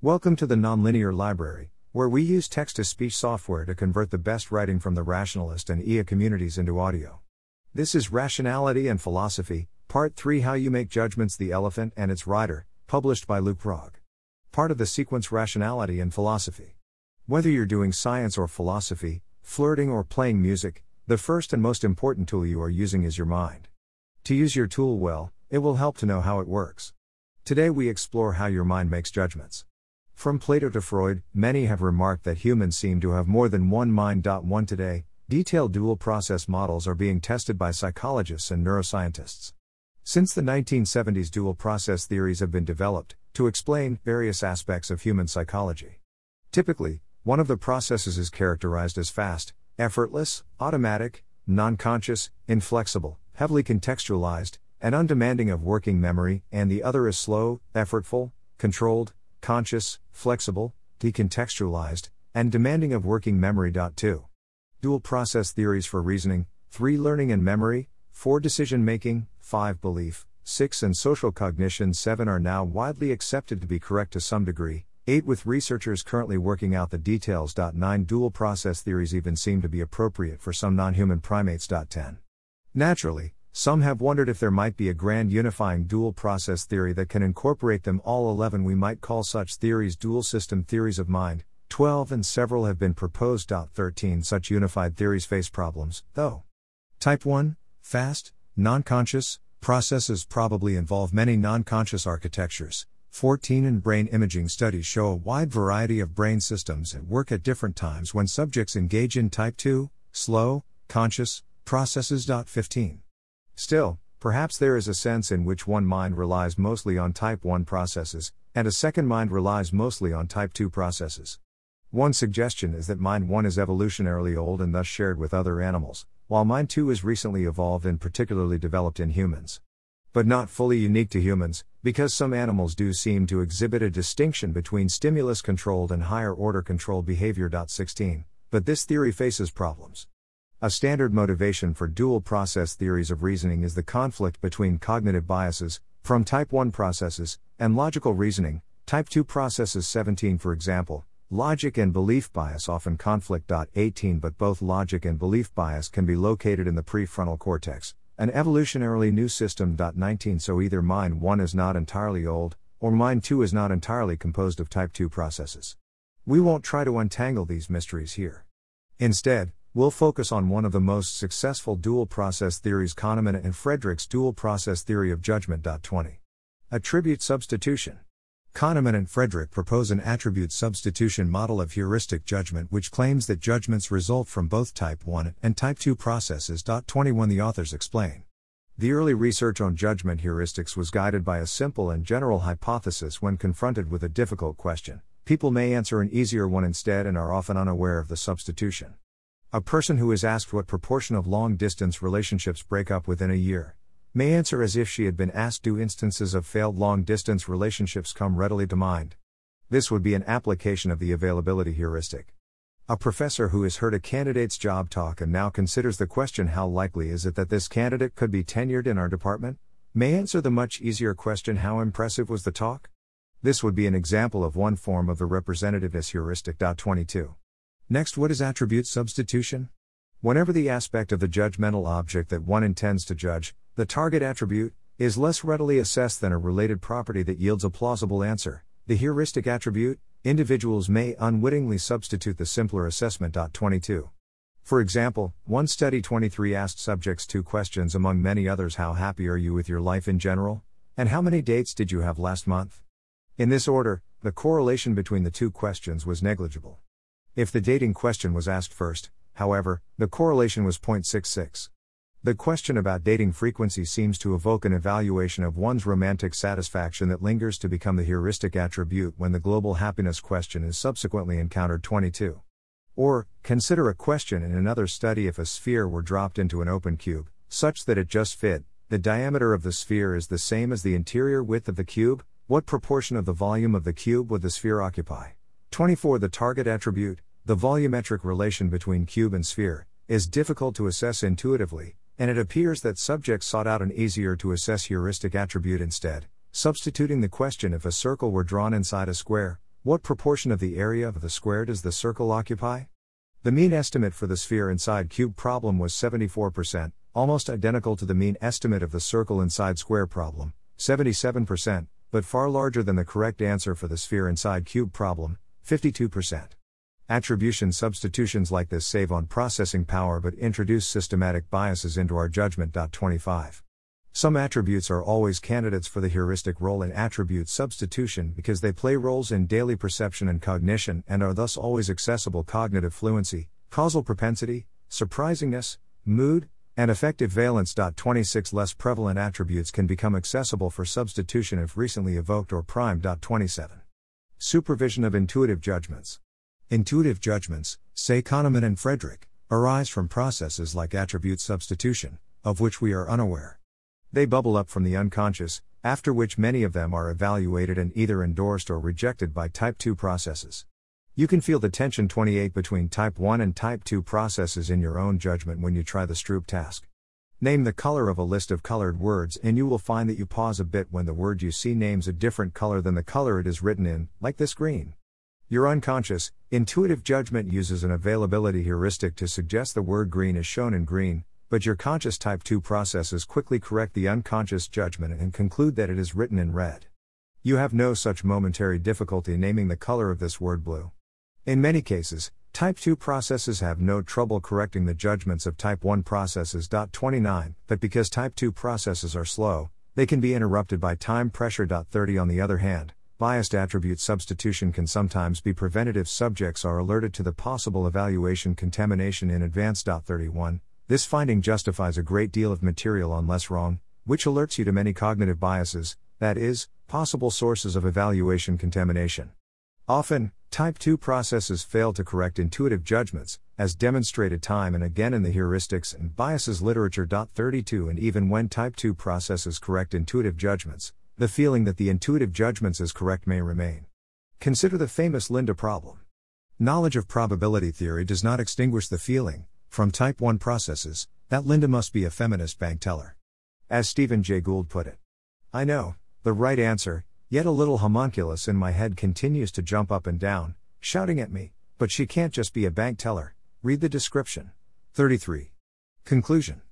Welcome to the Nonlinear Library, where we use text to speech software to convert the best writing from the rationalist and EA communities into audio. This is Rationality and Philosophy, Part 3 How You Make Judgments The Elephant and Its Rider, published by lukeprog. Part of the sequence Rationality and Philosophy. Whether you're doing science or philosophy, flirting or playing music, the first and most important tool you are using is your mind. To use your tool well, it will help to know how it works. Today we explore how your mind makes judgments. From Plato to Freud, many have remarked that humans seem to have more than one mind. One today, detailed dual process models are being tested by psychologists and neuroscientists. Since the 1970s, dual process theories have been developed to explain various aspects of human psychology. Typically, one of the processes is characterized as fast, effortless, automatic, non conscious, inflexible, heavily contextualized, and undemanding of working memory, and the other is slow, effortful, controlled, conscious, flexible, decontextualized, and demanding of working memory. 2. Dual process theories for reasoning, 3 learning and memory, 4 decision making, 5 belief, 6 and social cognition, 7 are now widely accepted to be correct to some degree, 8 with researchers currently working out the details. 9 dual process theories even seem to be appropriate for some non human primates. 10. Naturally, some have wondered if there might be a grand unifying dual process theory that can incorporate them all 11. We might call such theories dual system theories of mind. 12 and several have been proposed. 13 Such unified theories face problems, though. Type 1, fast, non conscious, processes probably involve many non conscious architectures. 14 and brain imaging studies show a wide variety of brain systems at work at different times when subjects engage in type 2, slow, conscious, processes. 15. Still, perhaps there is a sense in which one mind relies mostly on type 1 processes, and a second mind relies mostly on type 2 processes. One suggestion is that mind 1 is evolutionarily old and thus shared with other animals, while mind 2 is recently evolved and particularly developed in humans. But not fully unique to humans, because some animals do seem to exhibit a distinction between stimulus controlled and higher order controlled behavior. 16, but this theory faces problems. A standard motivation for dual process theories of reasoning is the conflict between cognitive biases, from type 1 processes, and logical reasoning, type 2 processes 17 for example. Logic and belief bias often conflict. 18 But both logic and belief bias can be located in the prefrontal cortex, an evolutionarily new system. 19 So either mind 1 is not entirely old, or mind 2 is not entirely composed of type 2 processes. We won't try to untangle these mysteries here. Instead, We'll focus on one of the most successful dual process theories Kahneman and Frederick's dual process theory of judgment. 20. Attribute substitution. Kahneman and Frederick propose an attribute substitution model of heuristic judgment which claims that judgments result from both type 1 and type 2 processes. 21 The authors explain. The early research on judgment heuristics was guided by a simple and general hypothesis when confronted with a difficult question. People may answer an easier one instead and are often unaware of the substitution. A person who is asked what proportion of long distance relationships break up within a year may answer as if she had been asked Do instances of failed long distance relationships come readily to mind? This would be an application of the availability heuristic. A professor who has heard a candidate's job talk and now considers the question how likely is it that this candidate could be tenured in our department may answer the much easier question how impressive was the talk? This would be an example of one form of the representativeness heuristic. 22. Next, what is attribute substitution? Whenever the aspect of the judgmental object that one intends to judge, the target attribute, is less readily assessed than a related property that yields a plausible answer, the heuristic attribute, individuals may unwittingly substitute the simpler assessment. 22. For example, one study 23 asked subjects two questions among many others How happy are you with your life in general? And how many dates did you have last month? In this order, the correlation between the two questions was negligible. If the dating question was asked first, however, the correlation was 0.66. The question about dating frequency seems to evoke an evaluation of one's romantic satisfaction that lingers to become the heuristic attribute when the global happiness question is subsequently encountered 22. Or, consider a question in another study if a sphere were dropped into an open cube, such that it just fit, the diameter of the sphere is the same as the interior width of the cube, what proportion of the volume of the cube would the sphere occupy? 24 The target attribute, the volumetric relation between cube and sphere is difficult to assess intuitively, and it appears that subjects sought out an easier to assess heuristic attribute instead, substituting the question if a circle were drawn inside a square, what proportion of the area of the square does the circle occupy? The mean estimate for the sphere inside cube problem was 74%, almost identical to the mean estimate of the circle inside square problem, 77%, but far larger than the correct answer for the sphere inside cube problem, 52%. Attribution substitutions like this save on processing power but introduce systematic biases into our judgment. 25. Some attributes are always candidates for the heuristic role in attribute substitution because they play roles in daily perception and cognition and are thus always accessible cognitive fluency, causal propensity, surprisingness, mood, and effective valence. 26 Less prevalent attributes can become accessible for substitution if recently evoked or primed. 27. Supervision of intuitive judgments. Intuitive judgments, say Kahneman and Frederick, arise from processes like attribute substitution, of which we are unaware. They bubble up from the unconscious, after which many of them are evaluated and either endorsed or rejected by type 2 processes. You can feel the tension 28 between type 1 and type 2 processes in your own judgment when you try the Stroop task. Name the color of a list of colored words, and you will find that you pause a bit when the word you see names a different color than the color it is written in, like this green. Your unconscious, intuitive judgment uses an availability heuristic to suggest the word green is shown in green, but your conscious type 2 processes quickly correct the unconscious judgment and conclude that it is written in red. You have no such momentary difficulty naming the color of this word blue. In many cases, type 2 processes have no trouble correcting the judgments of type 1 processes. 29, but because type 2 processes are slow, they can be interrupted by time pressure. 30 On the other hand, biased attribute substitution can sometimes be prevented if subjects are alerted to the possible evaluation contamination in advance. 31 this finding justifies a great deal of material on Less Wrong, which alerts you to many cognitive biases, that is, possible sources of evaluation contamination. Often, type 2 processes fail to correct intuitive judgments, as demonstrated time and again in the heuristics and biases literature. 32 And even when type 2 processes correct intuitive judgments, the feeling that the intuitive judgments is correct may remain. Consider the famous Linda problem. Knowledge of probability theory does not extinguish the feeling, from type 1 processes, that Linda must be a feminist bank teller. As Stephen Jay Gould put it. I know, the right answer, yet a little homunculus in my head continues to jump up and down, shouting at me, but she can't just be a bank teller. Read the description. 33. Conclusion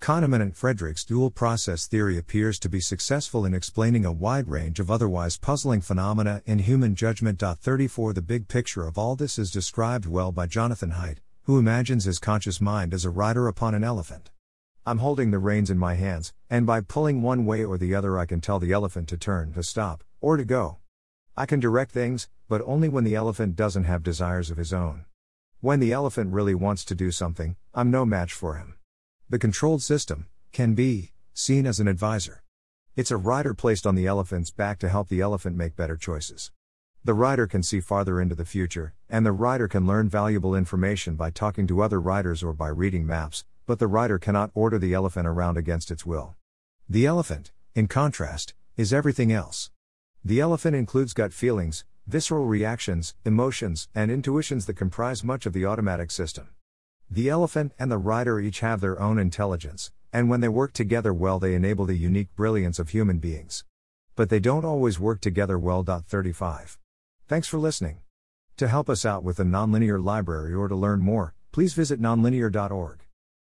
Kahneman and Frederick's dual process theory appears to be successful in explaining a wide range of otherwise puzzling phenomena in human judgment. 34 The big picture of all this is described well by Jonathan Haidt, who imagines his conscious mind as a rider upon an elephant. I'm holding the reins in my hands, and by pulling one way or the other, I can tell the elephant to turn, to stop, or to go. I can direct things, but only when the elephant doesn't have desires of his own. When the elephant really wants to do something, I'm no match for him. The controlled system can be seen as an advisor. It's a rider placed on the elephant's back to help the elephant make better choices. The rider can see farther into the future, and the rider can learn valuable information by talking to other riders or by reading maps, but the rider cannot order the elephant around against its will. The elephant, in contrast, is everything else. The elephant includes gut feelings, visceral reactions, emotions, and intuitions that comprise much of the automatic system. The elephant and the rider each have their own intelligence, and when they work together well, they enable the unique brilliance of human beings. But they don't always work together well. 35. Thanks for listening. To help us out with the Nonlinear Library or to learn more, please visit nonlinear.org.